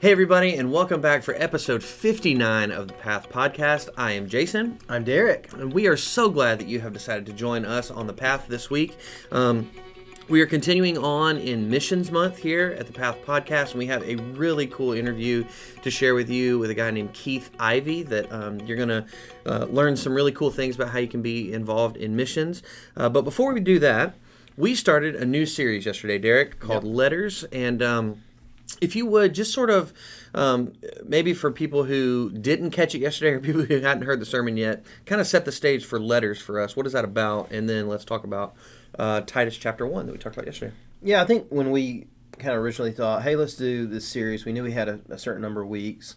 Hey, everybody, and welcome back for episode 59 of the Path Podcast. I am Jason. I'm Derek. And we are so glad that you have decided to join us on the Path this week. Um, we are continuing on in Missions Month here at the Path Podcast, and we have a really cool interview to share with you with a guy named Keith Ivy that um, you're going to uh, learn some really cool things about how you can be involved in missions. Uh, but before we do that, we started a new series yesterday, Derek, called yep. Letters, and um, if you would just sort of um, maybe for people who didn't catch it yesterday or people who hadn't heard the sermon yet kind of set the stage for letters for us. What is that about? And then let's talk about uh, titus chapter 1 that we talked about yesterday. Yeah i think when we kind of originally thought hey let's do this series we knew we had a, a certain number of weeks.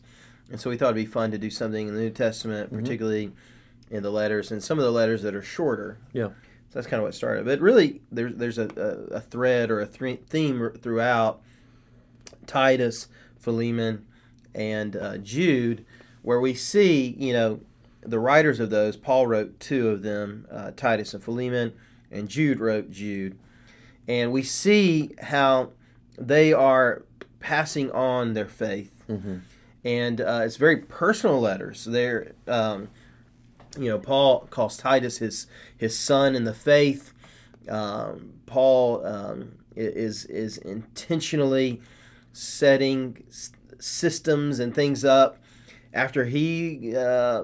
And so we thought it'd be fun to do something in the new testament mm-hmm. particularly in the letters and some of the letters that are shorter. Yeah. So that's kind of what started. But really there's, there's a, a, a thread or a th- theme throughout Titus, Philemon, and uh, Jude, where we see, you know, the writers of those. Paul wrote two of them, uh, Titus and Philemon, and Jude wrote Jude. And we see how they are passing on their faith. Mm-hmm. And uh, it's very personal letters. They're, um, you know, Paul calls Titus his his son in the faith. Um, Paul um, is is intentionally setting systems and things up. After he uh,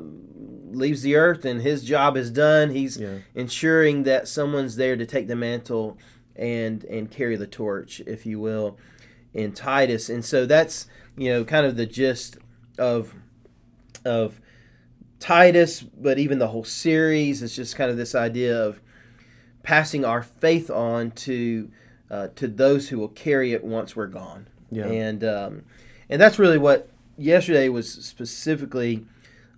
leaves the earth and his job is done, he's yeah. ensuring that someone's there to take the mantle and and carry the torch, if you will, in Titus. And so that's you know kind of the gist of of Titus, but even the whole series is just kind of this idea of passing our faith on to uh, to those who will carry it once we're gone. Yeah. And um, and that's really what yesterday was specifically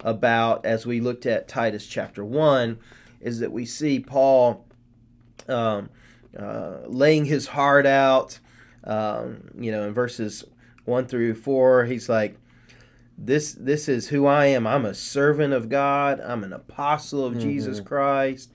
about as we looked at Titus chapter one, is that we see Paul um, uh, laying his heart out. Um, you know, in verses one through four, he's like, "This this is who I am. I'm a servant of God. I'm an apostle of mm-hmm. Jesus Christ.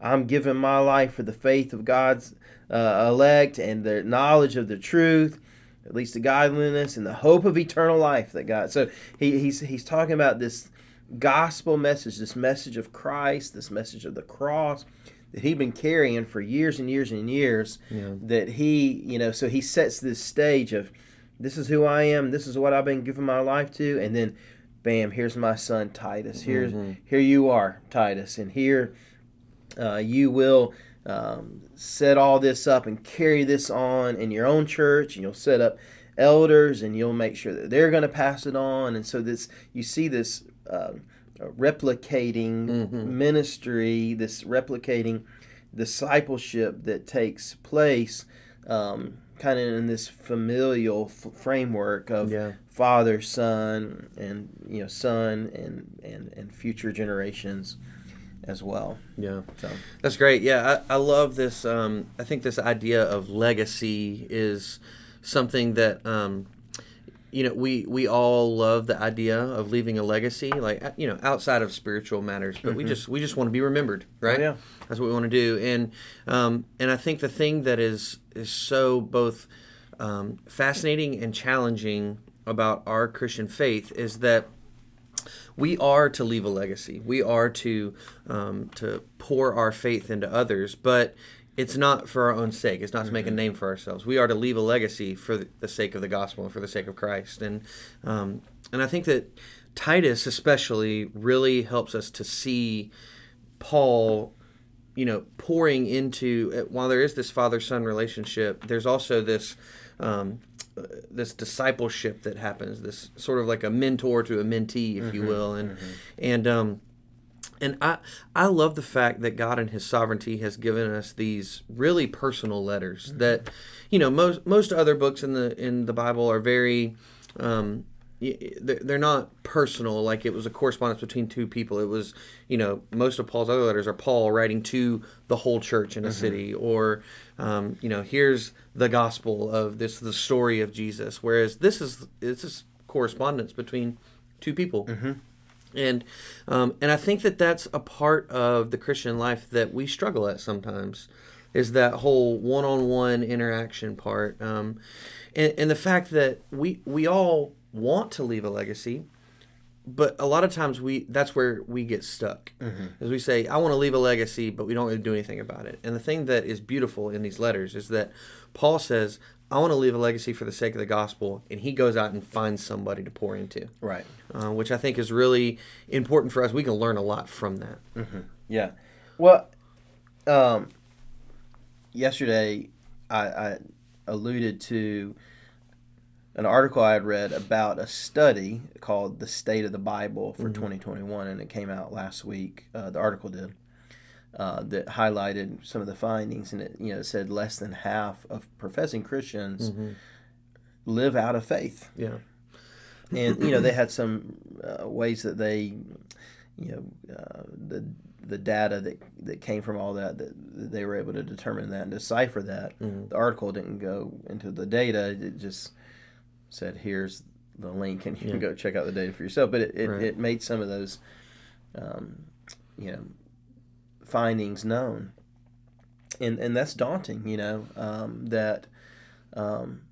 I'm giving my life for the faith of God's uh, elect and the knowledge of the truth." At least the godliness and the hope of eternal life that God. So he, he's he's talking about this gospel message, this message of Christ, this message of the cross that he'd been carrying for years and years and years. Yeah. That he, you know, so he sets this stage of this is who I am, this is what I've been giving my life to, and then bam, here's my son Titus. Here's mm-hmm. here you are, Titus, and here uh, you will um, set all this up and carry this on in your own church, and you'll set up elders, and you'll make sure that they're going to pass it on. And so this, you see this uh, replicating mm-hmm. ministry, this replicating discipleship that takes place. Um, kind of in this familial f- framework of yeah. father, son, and you know, son and and and future generations as well. Yeah, so that's great. Yeah, I, I love this. Um, I think this idea of legacy is something that um, you know we we all love the idea of leaving a legacy, like you know outside of spiritual matters. But mm-hmm. we just we just want to be remembered, right? Oh, yeah, that's what we want to do. And um, and I think the thing that is is so both um, fascinating and challenging about our Christian faith is that we are to leave a legacy. We are to um, to pour our faith into others, but it's not for our own sake. It's not to make a mm-hmm. name for ourselves. We are to leave a legacy for the sake of the gospel and for the sake of Christ. And um, and I think that Titus especially really helps us to see Paul you know pouring into while there is this father son relationship there's also this um, this discipleship that happens, this sort of like a mentor to a mentee, if mm-hmm, you will, and mm-hmm. and um, and I I love the fact that God in His sovereignty has given us these really personal letters mm-hmm. that, you know, most most other books in the in the Bible are very um, they're not personal like it was a correspondence between two people it was you know most of paul's other letters are paul writing to the whole church in a mm-hmm. city or um, you know here's the gospel of this the story of jesus whereas this is this is correspondence between two people mm-hmm. and um, and i think that that's a part of the christian life that we struggle at sometimes is that whole one-on-one interaction part um, and, and the fact that we we all want to leave a legacy, but a lot of times we that's where we get stuck. Mm-hmm. As we say, I want to leave a legacy, but we don't really do anything about it. And the thing that is beautiful in these letters is that Paul says, I want to leave a legacy for the sake of the gospel, and he goes out and finds somebody to pour into, Right. uh, which I think is really important for us. We can learn a lot from that. Yeah. Well, um, yesterday I, I alluded to an article I had read about a study called "The State of the Bible for 2021," and it came out last week. Uh, the article did uh, that highlighted some of the findings, and it you know said less than half of professing Christians live out of faith Yeah. and you know they had some uh, ways that they you know uh, the the data that that came from all that, that that they were able to determine that and decipher that the article didn't go into the data it just said here's the link and you Yeah. can go check out the data for yourself but it, it, Right. it made some of those um, you know findings known and and that's daunting you know um, that um,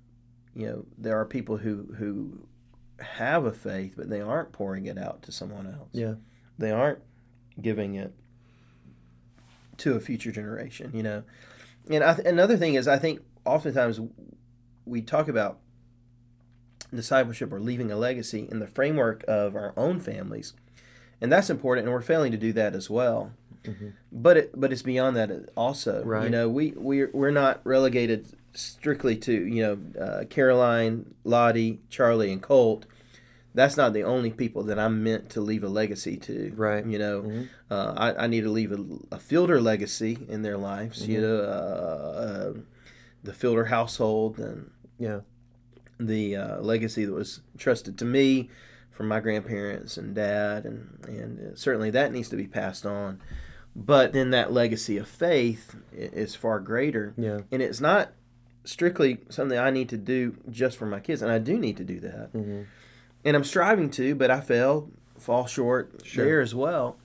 you know there are people who who have a faith but they aren't pouring it out to someone else Yeah. they aren't giving it to a future generation you know and I th- another thing is i think oftentimes we talk about discipleship or leaving a legacy in the framework of our own families and that's important and we're failing to do that as well Mhm. but it but it's beyond that also Right. you know we we're, we're not relegated strictly to you know uh, caroline lottie charlie and colt that's not the only people that i'm meant to leave a legacy to Right. you know Mhm. uh, I, I need to leave a, a fielder legacy in their lives you Mhm. know uh, uh, the fielder household and Yeah. The uh, legacy that was trusted to me from my grandparents and dad, and and uh, certainly that needs to be passed on. But then that legacy of faith is far greater, Yeah. and it's not strictly something I need to do just for my kids, and I do need to do that, hmm and I'm striving to, but I fail, fall short Sure. there as well.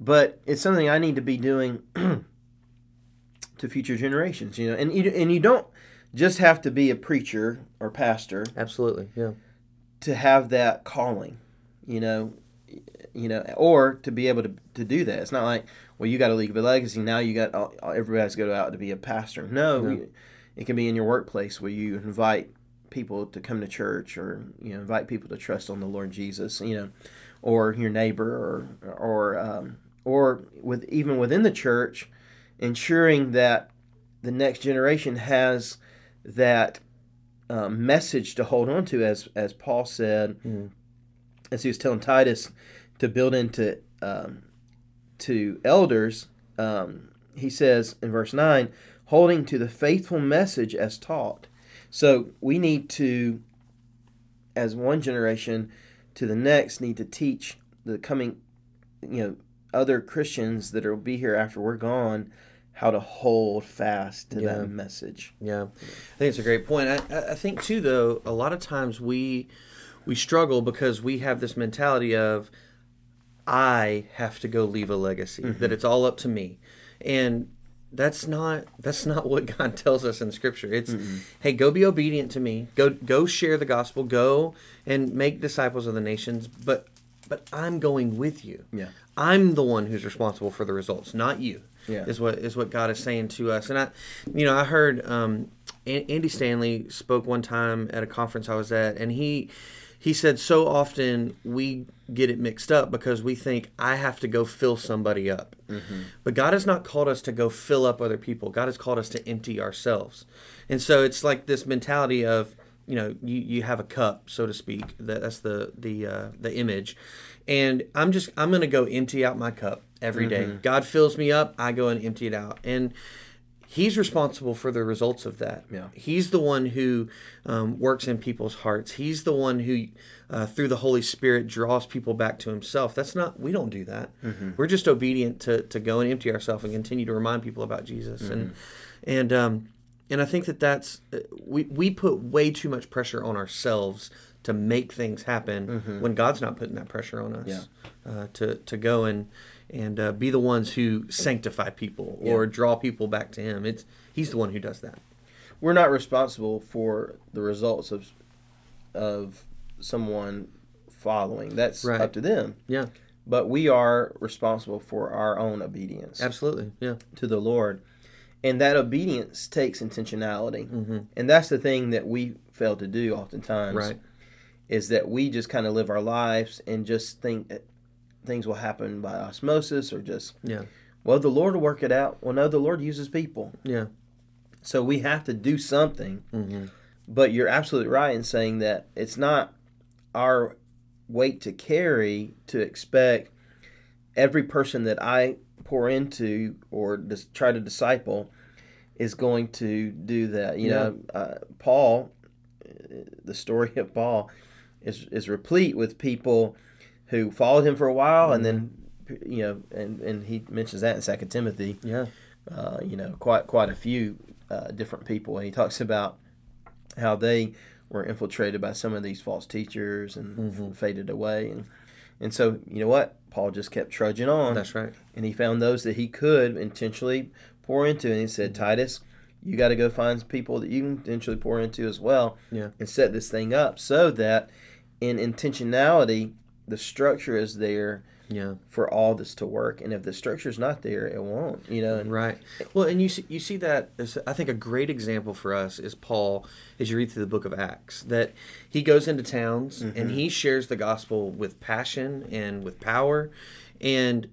But it's something I need to be doing to future generations, you know, and you and you don't just have to be a preacher or pastor Absolutely. Yeah. to have that calling, you know, you know, or to be able to, to do that. It's not like, well, you got to leave a legacy. Now you got all- everybody's to go out to be a pastor. No, No. you- it can be in your workplace where you invite people to come to church, or you know, invite people to trust on the Lord Jesus, you know, or your neighbor, or or um, or with even within the church, ensuring that the next generation has that um, message to hold on to, as as Paul said, Mhm. as he was telling Titus to build into um, to elders. Um, he says in verse nine, holding to the faithful message as taught. So we need to, as one generation to the next, need to teach the coming, you know, other Christians that will be here after we're gone, how to hold fast to Yeah. that message. Yeah, I think it's a great point. I, I I think too, though, a lot of times we we struggle because we have this mentality of I have to go leave a legacy that mm-hmm. it's all up to me, and that's not that's not what God tells us in Scripture. It's mm-hmm. hey, go be obedient to me. Go go share the gospel. Go and make disciples of the nations. But but I'm going with you. Yeah. I'm the one who's responsible for the results, not you. Yeah. Is what is what God is saying to us. And I, you know, I heard um, An- Andy Stanley spoke one time at a conference I was at, and he he said so often we get it mixed up because we think I have to go fill somebody up. But God has not called us to go fill up other people. God has called us to empty ourselves. And so it's like this mentality of you know you, you have a cup so to speak that, that's the the uh, the image. And i'm just i'm gonna go empty out my cup every day. god fills me up i go and empty it out. And he's responsible for the results of that. Yeah. he's the one who um, works in people's hearts. He's the one who uh, through the holy spirit draws people back to himself. That's not we don't do that. We're just obedient to, to go and empty ourselves and continue to remind people about jesus. And and um, and I think that that's uh, we we put way too much pressure on ourselves to make things happen when God's not putting that pressure on us Yeah. uh, to to go and and uh, be the ones who sanctify people or draw people back to Him. It's He's the one who does that. We're not responsible for the results of of someone following. That's Right. up to them. Yeah. But we are responsible for our own obedience Absolutely. Yeah. to the Lord. And that obedience takes intentionality. Mm-hmm. And that's the thing that we fail to do oftentimes. Right. Is that we just kind of live our lives and just think that things will happen by osmosis or just, Yeah. well, the Lord will work it out. Well, no, the Lord uses people. Yeah. So we have to do something. Mm-hmm. But you're absolutely right in saying that it's not our weight to carry to expect every person that I pour into or dis- try to disciple is going to do that. You know, uh, Paul, the story of Paul is is replete with people who followed him for a while and then you know and and he mentions that in second timothy Yeah. uh, you know, quite quite a few uh, different people, and he talks about how they were infiltrated by some of these false teachers and Mhm. faded away, and and so you know what, Paul just kept trudging on, That's right. and he found those that he could intentionally pour into, and he said, mm-hmm. Titus, you got to go find people that you can intentionally pour into as well, Yeah. and set this thing up so that in intentionality, the structure is there Yeah. for all this to work, and if the structure's not there, it won't, you know, and Right. Well, and you see, you see that as, I think a great example for us is Paul as you read through the book of Acts that he goes into towns and mm-hmm. he shares the gospel with passion and with power and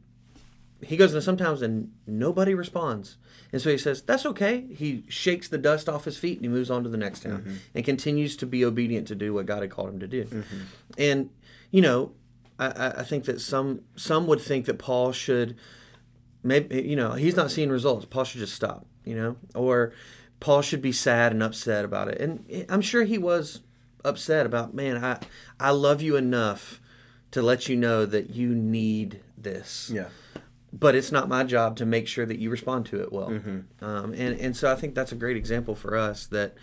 he goes into some towns and nobody responds. And so he says, That's okay. He shakes the dust off his feet and he moves on to the next town mm-hmm. and continues to be obedient to do what God had called him to do. Mm-hmm. And, you know, I, I- think that some some would think that Paul should maybe you know he's not seeing results. Paul should just stop you know? Or paul should be sad and upset about it. And i'm sure he was upset about man i i love you enough to let you know that you need this. Yeah. but it's not my job to make sure that you respond to it well. Mm-hmm. um, and and so i think that's a great example for us that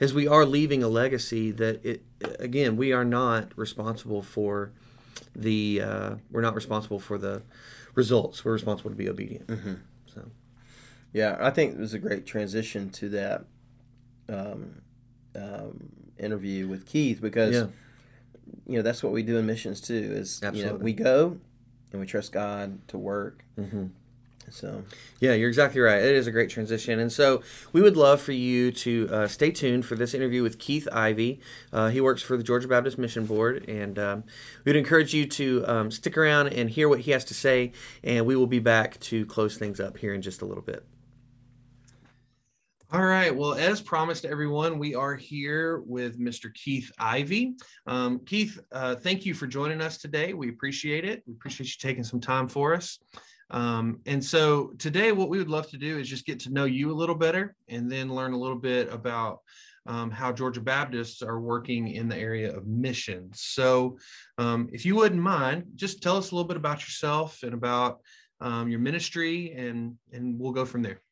as we are leaving a legacy that it again we are not responsible for the uh, we're not responsible for the results we're responsible to be obedient Mm-hmm. so Yeah, I think it was a great transition to that um, um, interview with Keith because Yeah. you know that's what we do in missions too. Is you know we go and we trust God to work. hmm So Yeah, you're exactly right. It is a great transition. And so we would love for you to uh, stay tuned for this interview with Keith Ivy. Uh, he works for the Georgia Baptist Mission Board. And um, we'd encourage you to um, stick around and hear what he has to say. And we will be back to close things up here in just a little bit. All right. Well, as promised, to everyone, we are here with Mr. Keith Ivy. Um, Keith, uh, thank you for joining us today. We appreciate it. We appreciate you taking some time for us. Um, and so today, what we would love to do is just get to know you a little better and then learn a little bit about um, how Georgia Baptists are working in the area of missions. So, um, if you wouldn't mind, just tell us a little bit about yourself and about um, your ministry, and and we'll go from there.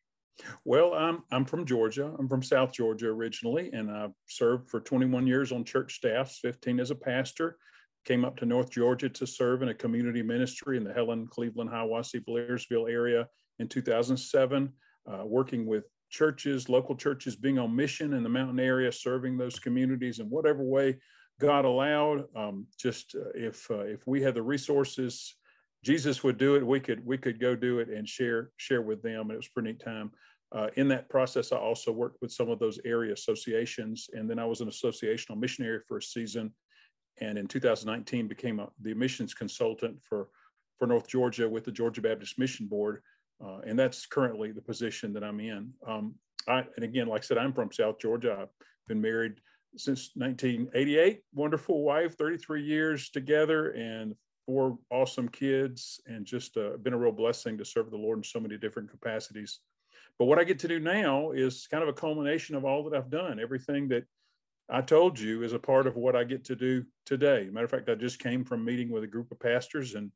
Well, I'm I'm from Georgia. I'm from South Georgia originally, and I've served for 21 years on church staffs, 15 as a pastor. Came up to North Georgia to serve in a community ministry in the Helen, Cleveland, Hiawassee, Blairsville area in 2007, uh, working with churches, local churches, being on mission in the mountain area, serving those communities in whatever way God allowed. Um, just uh, if uh, if we had the resources, Jesus would do it. We could we could go do it and share share with them. And it was pretty neat time. Uh, in that process, I also worked with some of those area associations, and then I was an associational missionary for a season, and in 2019 became a, the missions consultant for for North Georgia with the Georgia Baptist Mission Board, uh, and that's currently the position that I'm in. Um, I, and again, like I said, I'm from South Georgia. I've been married since 1988. Wonderful wife, 33 years together, and four awesome kids, and just uh, been a real blessing to serve the Lord in so many different capacities. But what I get to do now is kind of a culmination of all that I've done. Everything that I told you is a part of what I get to do today. Matter of fact, I just came from meeting with a group of pastors and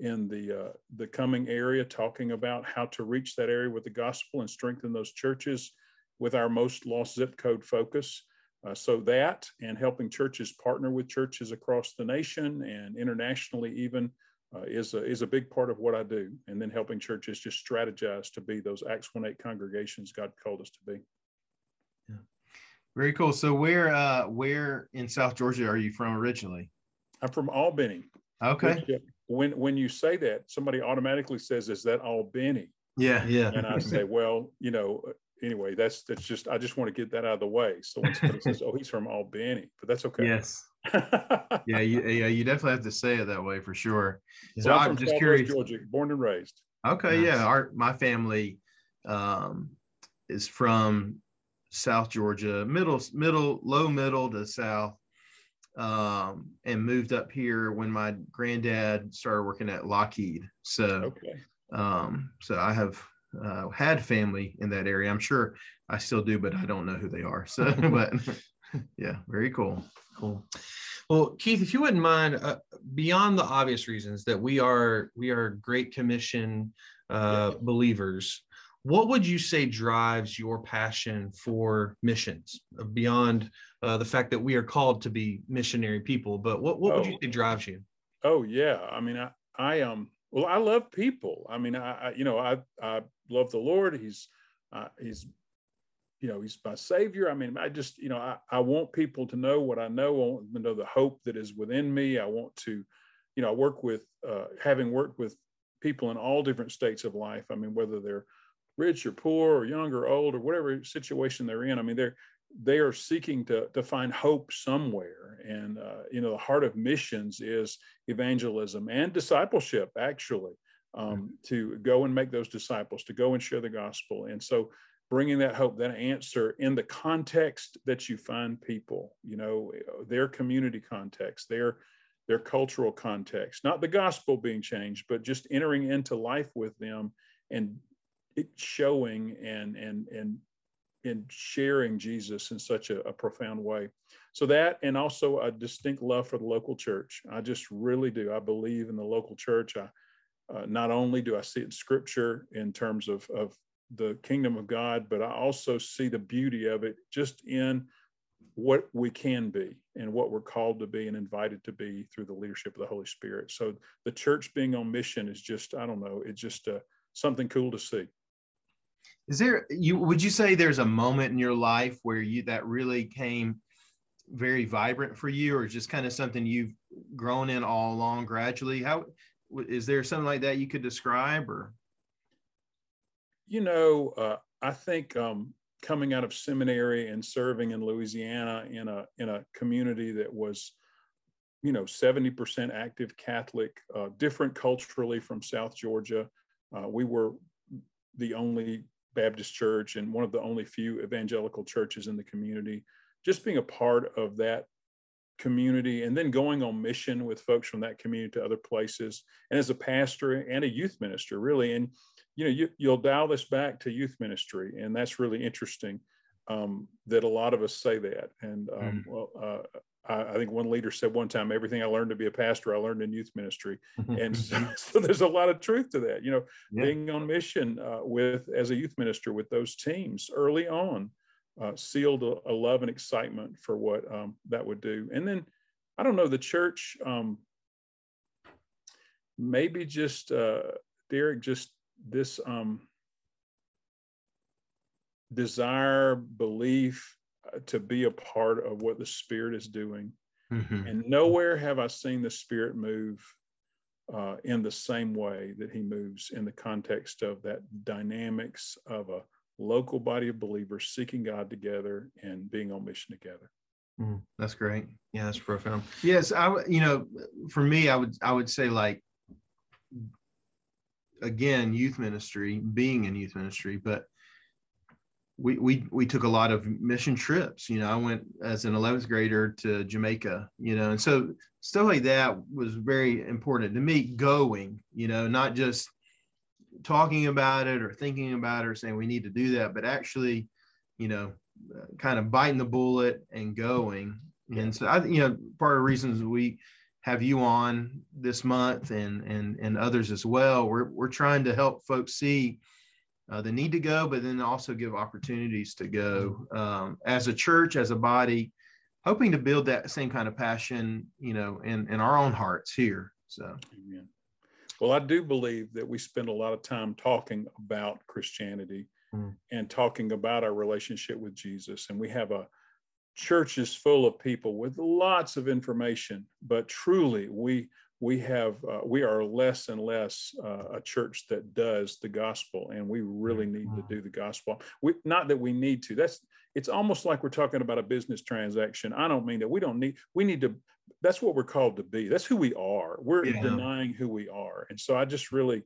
in the uh, the Cumming area, talking about how to reach that area with the gospel and strengthen those churches with our most lost zip code focus. Uh, so that and helping churches partner with churches across the nation and internationally even uh, is a, is a big part of what I do. And then helping churches just strategize to be those Acts 1 8 congregations God called us to be. Very cool. So where uh where in South Georgia are you from originally? I'm from Albany. Okay. Uh, when when you say that, somebody automatically says, "Is that Albany?" Yeah. Yeah. And I say, "Well, you know, uh, anyway, that's that's just I just want to get that out of the way." So when somebody says, "Oh, he's from Albany," but that's okay. Yes. Yeah, you yeah, you definitely have to say it that way for sure. so So I'm, I'm from just Southwest curious. Georgia, born and raised. Okay, Nice. yeah. Our my family um is from South Georgia, middle middle low middle to south. Um and moved up here when my granddad started working at Lockheed. So Okay. um so I have uh, had family in that area. I'm sure I still do, but I don't know who they are. So but yeah, very cool. Cool. Well, Keith, if you wouldn't mind, uh, beyond the obvious reasons that we are we are Great Commission uh, believers, what would you say drives your passion for missions uh, beyond uh, the fact that we are called to be missionary people? But what what would you Oh. say drives you? Oh yeah, I mean, I, I um, well, I love people. I mean, I, I you know, I, I love the Lord. He's, uh, he's, you know, he's my savior. I mean, I just, you know, I, I want people to know what I know. I want them to know the hope that is within me. I want to, you know, I work with, uh, having worked with people in all different states of life. I mean, whether they're rich or poor or young or old or whatever situation they're in. I mean, they're they are seeking to to find hope somewhere. And uh, you know, the heart of missions is evangelism and discipleship, actually, um, to go and make those disciples, to go and share the gospel. And so, bringing that hope, that answer in the context that you find people, you know, their community context, their their cultural context, not the gospel being changed, but just entering into life with them and showing and and and and sharing Jesus in such a, a profound way. So that, and also a distinct love for the local church. I just really do. I believe in the local church. I uh, not only do I see it in Scripture in terms of of the kingdom of God, but I also see the beauty of it just in what we can be and what we're called to be and invited to be through the leadership of the Holy Spirit. So the church being on mission is just, I don't know, it's just uh, something cool to see. Is there you would you say there's a moment in your life where you that really came very vibrant for you or just kind of something you've grown in all along gradually? How is there something like that you could describe or You know, uh, I think um, coming out of seminary and serving in Louisiana in a in a community that was, you know, seventy percent active Catholic, uh, different culturally from South Georgia. Uh, we were the only Baptist church and one of the only few evangelical churches in the community. Just being a part of that community and then going on mission with folks from that community to other places and as a pastor and a youth minister really and you know you, you'll dial this back to youth ministry and that's really interesting um, that a lot of us say that and um, well uh, I, I think one leader said one time everything i learned to be a pastor i learned in youth ministry and so, so there's a lot of truth to that you know Yeah. being on mission uh, with as a youth minister with those teams early on uh, sealed a, a love and excitement for what um, that would do and then i don't know the church um, maybe just uh, derek just this um, desire belief to be a part of what the spirit is doing Mhm. and nowhere have I seen the Spirit move uh, in the same way that He moves in the context of that dynamics of a local body of believers seeking God together and being on mission together. that's great. Yeah, that's profound. Yes, I you know, for me, I would I would say like again, youth ministry, being in youth ministry, but we we we took a lot of mission trips. You know, I went as an 11th grader to Jamaica, you know, and so stuff like that was very important to me going, you know, not just talking about it or thinking about it or saying we need to do that, but actually, you know, kind of biting the bullet and going. And so I, you know, part of the reasons we have you on this month and and and others as well, we're we're trying to help folks see uh, the need to go, but then also give opportunities to go um, as a church, as a body, hoping to build that same kind of passion, you know, in in our own hearts here. So Amen. Well, I do believe that we spend a lot of time talking about Christianity Mm. and talking about our relationship with Jesus. And we have a, church is full of people with lots of information, but truly we we have uh, we are less and less uh, a church that does the gospel and we really need to do the gospel. We, not that we need to that's it's almost like we're talking about a business transaction. I don't mean that we don't need we need to that's what we're called to be. That's who we are. We're yeah. denying who we are. And so i just really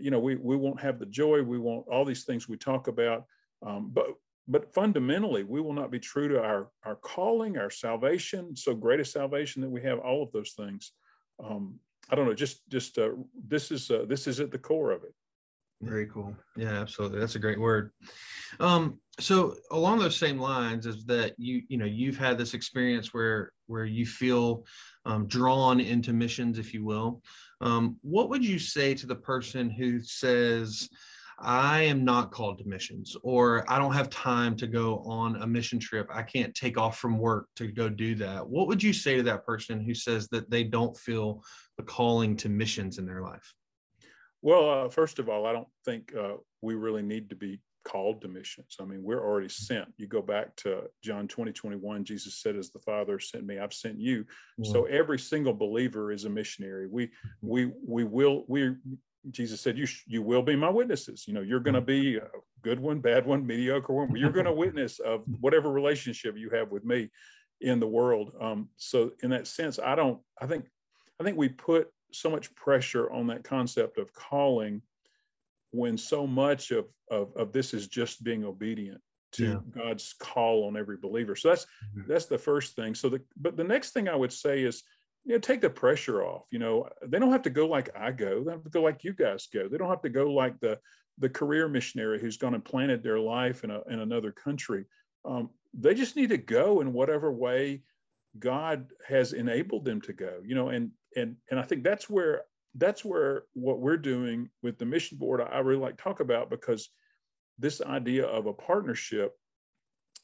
you know we we won't have the joy. We won't all these things we talk about um, but but fundamentally we will not be true to our our calling our salvation so great a salvation that we have all of those things um, I don't know, just just uh, this is uh, this is at the core of it. Very cool. Yeah, absolutely. That's a great word. Um, so along those same lines is that you you know you've had this experience where where you feel um, drawn into missions, if you will. Um, what would you say to the person who says, I am not called to missions, or I don't have time to go on a mission trip. I can't take off from work to go do that. What would you say to that person who says that they don't feel the calling to missions in their life? Well, uh, first of all, I don't think uh, we really need to be called to missions. I mean, we're already sent. You go back to John 20, 21, Jesus said, as the Father sent me, I've sent you. Mm-hmm. So every single believer is a missionary. We, mm-hmm. we, we will, we, Jesus said, "You you will be my witnesses. You know, you're going to be a good one, bad one, mediocre one. You're going to witness of whatever relationship you have with me in the world." Um, so, in that sense, I don't. I think I think we put so much pressure on that concept of calling when so much of of, of this is just being obedient to yeah. God's call on every believer. So that's mm-hmm. that's the first thing. So the but the next thing I would say is you know, take the pressure off. You know, they don't have to go like I go. They have to go like you guys go. They don't have to go like the the career missionary who's gone and planted their life in a, in another country. Um, they just need to go in whatever way God has enabled them to go. You know, and and and I think that's where that's where what we're doing with the mission board I, I really like talk about because this idea of a partnership,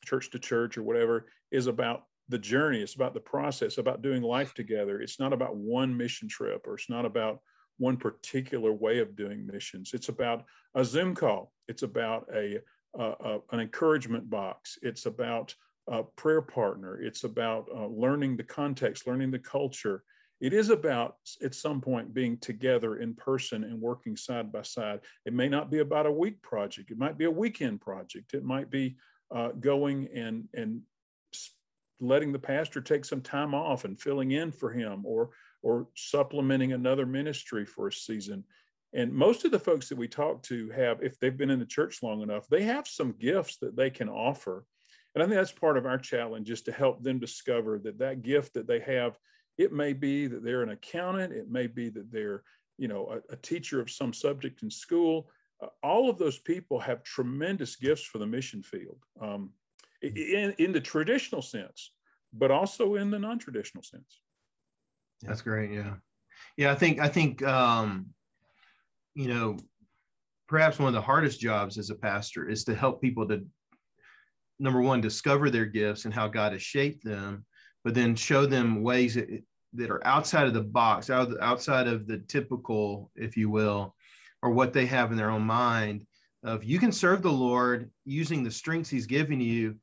church to church or whatever, is about the journey it's about the process about doing life together. It's not about one mission trip or it's not about one particular way of doing missions. It's about a zoom call. It's about a, a an encouragement box. It's about a prayer partner. It's about uh, learning the context learning the culture. It is about at some point being together in person and working side by side. It may not be about a week project. It might be a weekend project. It might be uh, going and and letting the pastor take some time off and filling in for him or or supplementing another ministry for a season. And most of the folks that we talk to have if they've been in the church long enough they have some gifts that they can offer. And i think that's part of our challenge is to help them discover that that gift that they have it may be that they're an accountant it may be that they're you know a, a teacher of some subject in school. Uh, all of those people have tremendous gifts for the mission field. Um, in, in the traditional sense, but also in the non-traditional sense. That's great. Yeah. Yeah. I think, I think, um, you know, perhaps one of the hardest jobs as a pastor is to help people to, number one, discover their gifts and how God has shaped them, but then show them ways that, that are outside of the box, out outside of the typical, if you will, or what they have in their own mind of you can serve the Lord using the strengths he's given you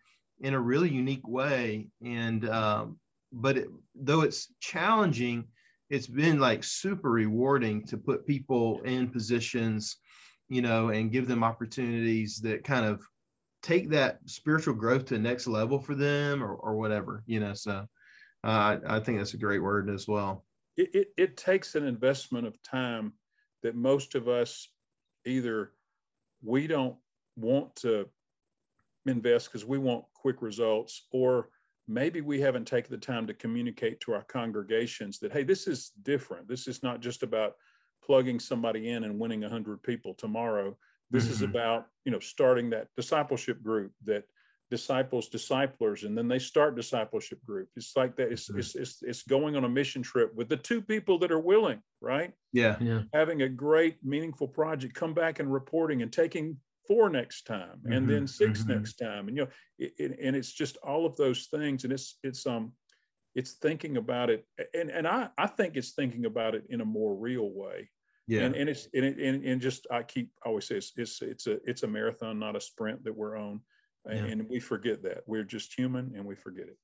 in a really unique way. And um, but it, though it's challenging, it's been like super rewarding to put people in positions, you know, and give them opportunities that kind of take that spiritual growth to the next level for them or, or whatever, you know. So uh, I think that's a great word as well. It, it, it takes an investment of time that most of us either we don't want to invest because we want quick results, or maybe we haven't taken the time to communicate to our congregations that, hey, this is different. This is not just about plugging somebody in and winning 100 people tomorrow. This mm-hmm. is about, you know, starting that discipleship group that disciples disciplers and then they start discipleship group it's like that it's, mm-hmm. it's, it's it's going on a mission trip with the two people that are willing right yeah yeah having a great meaningful project come back and reporting and taking four next time and mm-hmm, then 6 mm-hmm. next time and you know it, it, and it's just all of those things and it's it's um it's thinking about it and and i i think it's thinking about it in a more real way yeah and, and it's and, it, and, and just i keep I always say it's, it's it's a it's a marathon not a sprint that we're on and, yeah. and we forget that we're just human and we forget it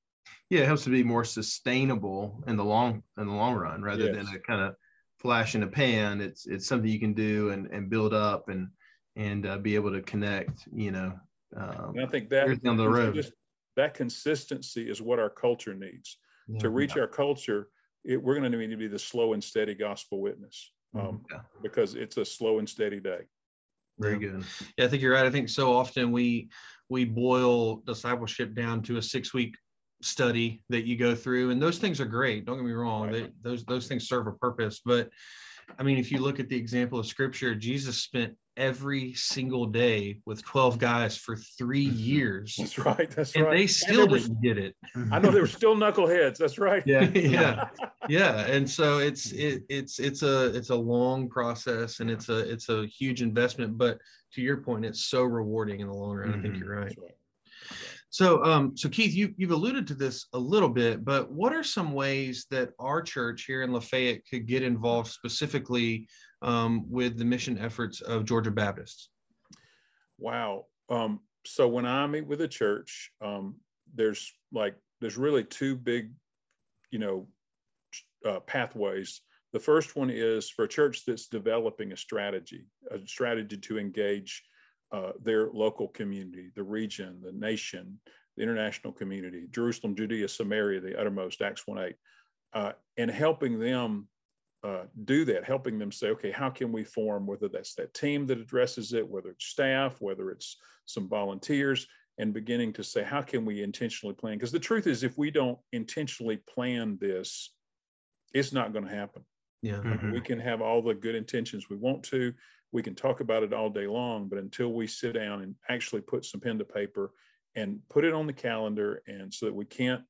yeah, it helps to be more sustainable in the long in the long run rather yes. than a kind of flash in the pan. It's it's something you can do and and build up and and uh, be able to connect. You know, um, and I think that down the road. Just, that consistency is what our culture needs yeah. to reach our culture. It, we're going to need to be the slow and steady gospel witness mm-hmm. um, yeah. because it's a slow and steady day. Very good. Yeah, I think you're right. I think so often we we boil discipleship down to a six week study that you go through, and those things are great. Don't get me wrong; right. they, those those things serve a purpose. But I mean, if you look at the example of Scripture, Jesus spent every single day with 12 guys for three mm-hmm. years. That's right. That's and right. They still didn't get it. I know they were still knuckleheads. That's right. Yeah. Yeah. yeah. And so it's it, it's it's a it's a long process and it's a it's a huge investment. But to your point, it's so rewarding in the long run. Mm-hmm. I think mm-hmm. you're right. right. So, um, so Keith, you, you've alluded to this a little bit, but what are some ways that our church here in Lafayette could get involved specifically um, with the mission efforts of Georgia Baptists? Wow. Um, so when I meet with a church, um, there's like there's really two big, you know, uh, pathways. The first one is for a church that's developing a strategy, a strategy to engage uh, their local community, the region, the nation, the international community, Jerusalem, Judea, Samaria, the uttermost, Acts 1 8, uh, and helping them uh, do that, helping them say, okay, how can we form, whether that's that team that addresses it, whether it's staff, whether it's some volunteers, and beginning to say, how can we intentionally plan? Because the truth is, if we don't intentionally plan this, it's not going to happen. Yeah. Mm-hmm. We can have all the good intentions we want to. We can talk about it all day long, but until we sit down and actually put some pen to paper and put it on the calendar, and so that we can't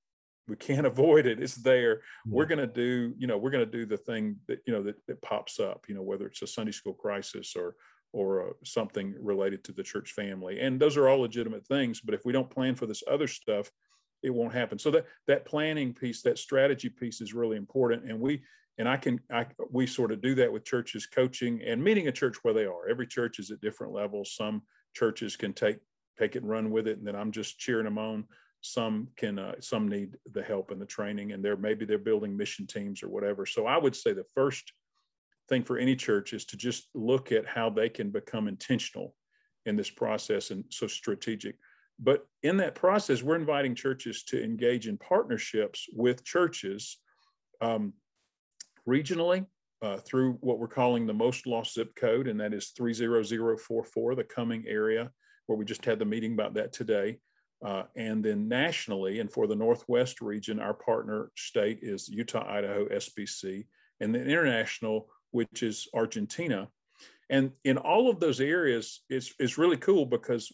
we can't avoid it it's there yeah. we're going to do you know we're going to do the thing that you know that, that pops up you know whether it's a sunday school crisis or or uh, something related to the church family and those are all legitimate things but if we don't plan for this other stuff it won't happen so that that planning piece that strategy piece is really important and we and i can i we sort of do that with churches coaching and meeting a church where they are. Every church is at different levels. Some churches can take take it and run with it and then i'm just cheering them on. Some can uh, some need the help and the training and they're maybe they're building mission teams or whatever. So i would say the first thing for any church is to just look at how they can become intentional in this process and so strategic. But in that process we're inviting churches to engage in partnerships with churches um, regionally uh, through what we're calling the most lost zip code and that is 30044 the Cumming area where we just had the meeting about that today uh, and then nationally, and for the Northwest region, our partner state is Utah, Idaho, SBC, and then international, which is Argentina. And in all of those areas, it's, it's really cool because,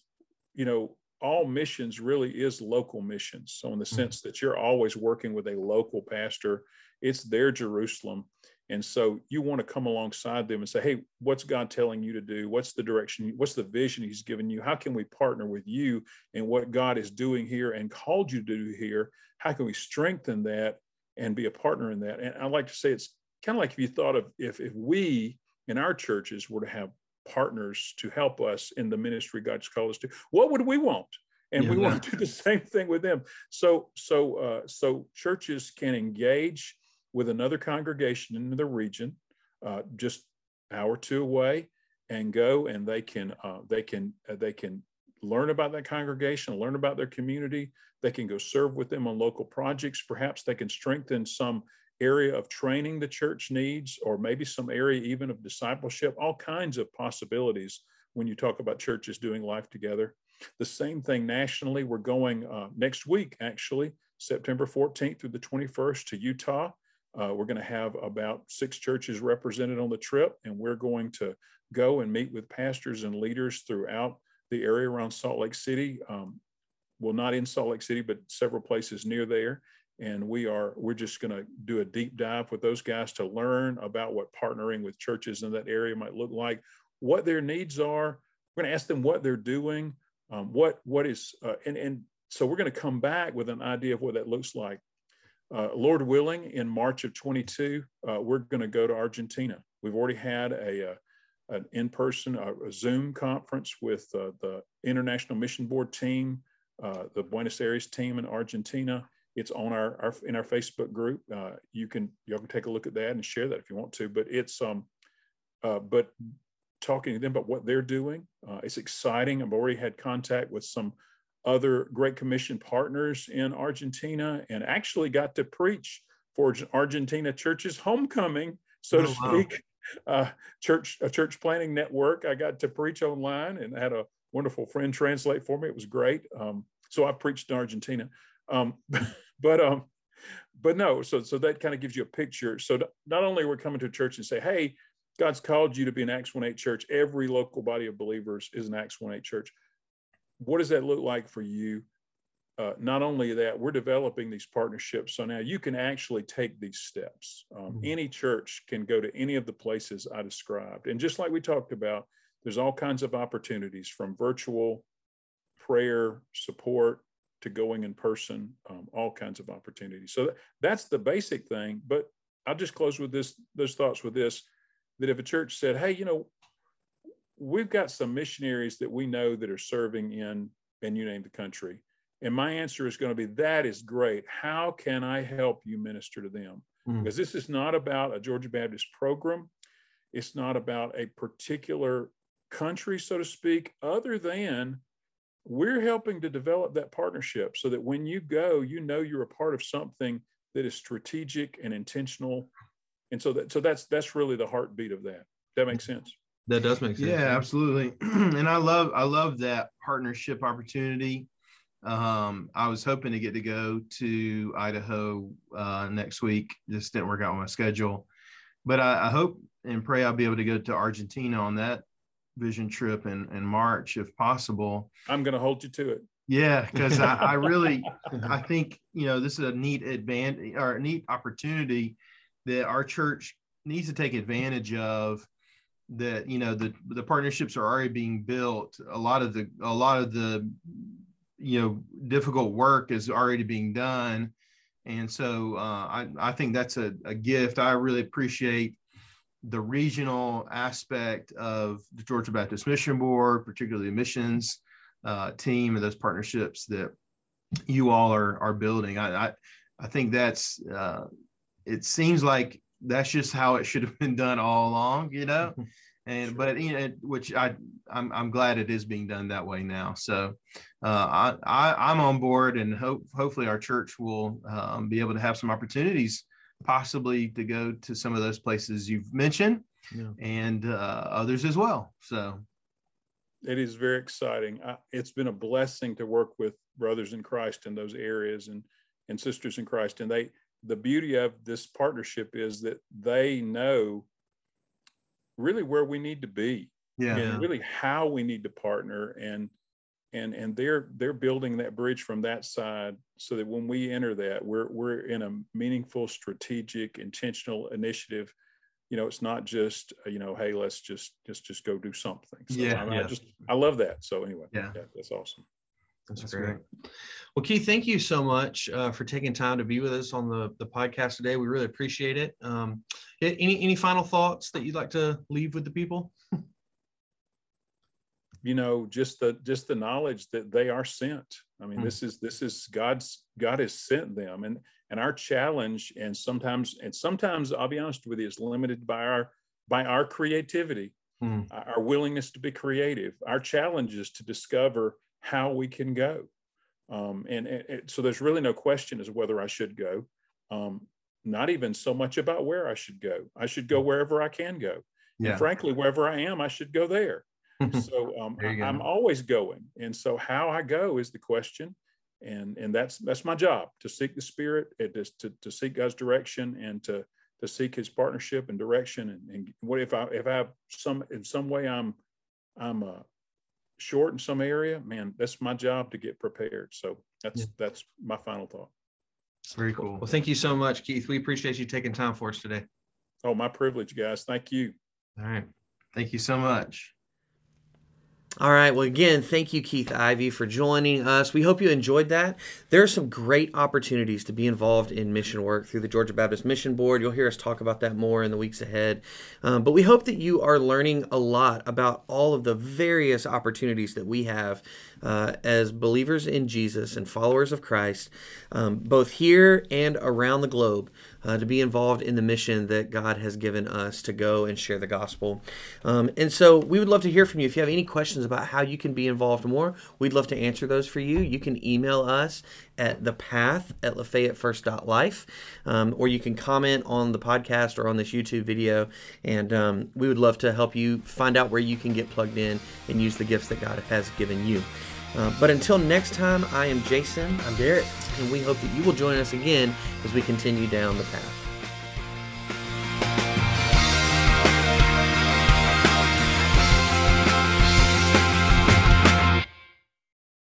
you know, all missions really is local missions. So in the mm-hmm. sense that you're always working with a local pastor, it's their Jerusalem. And so you want to come alongside them and say, hey, what's God telling you to do? What's the direction? What's the vision He's given you? How can we partner with you in what God is doing here and called you to do here? How can we strengthen that and be a partner in that? And I like to say it's kind of like if you thought of if, if we in our churches were to have partners to help us in the ministry God's called us to, what would we want? And yeah, we want to do the same thing with them. So, so, uh, so churches can engage with another congregation in the region, uh, just hour or two away, and go and they can uh, they can uh, they can learn about that congregation, learn about their community. They can go serve with them on local projects. Perhaps they can strengthen some area of training the church needs, or maybe some area even of discipleship. All kinds of possibilities when you talk about churches doing life together. The same thing nationally. We're going uh, next week, actually, September 14th through the 21st to Utah. Uh, we're going to have about six churches represented on the trip, and we're going to go and meet with pastors and leaders throughout the area around Salt Lake City. Um, well, not in Salt Lake City, but several places near there. And we are we're just going to do a deep dive with those guys to learn about what partnering with churches in that area might look like, what their needs are. We're going to ask them what they're doing, um, what what is, uh, and and so we're going to come back with an idea of what that looks like. Uh, Lord willing, in March of 22, uh, we're going to go to Argentina. We've already had a, a uh, an in-person a, a Zoom conference with uh, the International Mission Board team, uh, the Buenos Aires team in Argentina. it's on our, our in our Facebook group. Uh, you can y'all can take a look at that and share that if you want to. But it's um, uh, but talking to them about what they're doing, uh, it's exciting. I've already had contact with some other Great Commission partners in Argentina, and actually got to preach for Argentina Church's homecoming, so oh, to speak. Wow. Uh, church a church planning network. I got to preach online and I had a wonderful friend translate for me. It was great. Um, so I preached in Argentina. Um, but um, but no, so so that kind of gives you a picture. So not only are we coming to church and say, hey, God's called you to be an Acts 1 8 church. Every local body of believers is an Acts 1 8 church. What does that look like for you? Uh, not only that, we're developing these partnerships. So now you can actually take these steps. Um, mm-hmm. Any church can go to any of the places I described. And just like we talked about, there's all kinds of opportunities from virtual prayer support to going in person, um, all kinds of opportunities. So that's the basic thing. But I'll just close with this, those thoughts with this, that if a church said, hey, you know, we've got some missionaries that we know that are serving in, and you name the country. And my answer is going to be, that is great. How can I help you minister to them? Mm. Because this is not about a Georgia Baptist program. It's not about a particular country, so to speak, other than we're helping to develop that partnership so that when you go, you know you're a part of something that is strategic and intentional. And so that so that's that's really the heartbeat of that. That makes sense. That does make sense. Yeah, absolutely. and I love I love that partnership opportunity. Um, I was hoping to get to go to Idaho uh, next week. Just didn't work out with my schedule, but I, I hope and pray I'll be able to go to Argentina on that vision trip in, in March if possible. I'm going to hold you to it. Yeah, because I, I, really I think you know this is a neat advantage or a neat opportunity that our church needs to take advantage of. That you know the the partnerships are already being built. A lot of the a lot of the you know difficult work is already being done, and so uh, I I think that's a, a gift. I really appreciate the regional aspect of the Georgia Baptist Mission Board, particularly the missions uh, team and those partnerships that you all are are building. I I, I think that's uh, it seems like that's just how it should have been done all along, you know. And sure. but you know, which I I'm I'm glad it is being done that way now. So uh, I, I am on board, and hope hopefully our church will um, be able to have some opportunities possibly to go to some of those places you've mentioned yeah. and uh, others as well. So it is very exciting. I, it's been a blessing to work with brothers in Christ in those areas and and sisters in Christ. And they the beauty of this partnership is that they know really where we need to be yeah. and really how we need to partner and and and they're they're building that bridge from that side so that when we enter that we're we're in a meaningful strategic intentional initiative you know it's not just uh, you know hey let's just just just go do something so yeah, I, yeah. I just i love that so anyway yeah, yeah that's awesome that's, that's great. great. Well, Keith, thank you so much uh, for taking time to be with us on the, the podcast today. We really appreciate it. Um, any any final thoughts that you'd like to leave with the people? you know just the just the knowledge that they are sent i mean mm this is this is god's god has sent them and and our challenge and sometimes and sometimes i'll be honest with you is limited by our by our creativity mm our willingness to be creative our challenge is to discover how we can go um, and, and, so there's really no question as whether i should go. Um, not even so much about where i should go. I should go wherever i can go. Yeah. and frankly wherever i am i should go there. So um, I, am always going, and so how I go is the question, and and that's that's my job to seek the Spirit, to, to, to seek God's direction, and to to seek His partnership and direction. And, and what if I if I have some in some way I'm I'm uh, short in some area, man, that's my job to get prepared. So that's yeah. that's my final thought. Very cool. Well, thank you so much, Keith. We appreciate you taking time for us today. Oh, my privilege, guys. Thank you. All right. Thank you so much. All right. Well, again, thank you, Keith Ivy, for joining us. We hope you enjoyed that. There are some great opportunities to be involved in mission work through the Georgia Baptist Mission Board. You'll hear us talk about that more in the weeks ahead. Um, but we hope that you are learning a lot about all of the various opportunities that we have uh, as believers in Jesus and followers of Christ, um, both here and around the globe, uh, to be involved in the mission that God has given us to go and share the gospel. Um, and so we would love to hear from you. If you have any questions about how you can be involved more, we'd love to answer those for you. You can email us at the path at lafayettefirst.life, um, or you can comment on the podcast or on this YouTube video, and um, we would love to help you find out where you can get plugged in and use the gifts that God has given you. Uh, but until next time, I am Jason. I'm Garrett. And we hope that you will join us again as we continue down the path.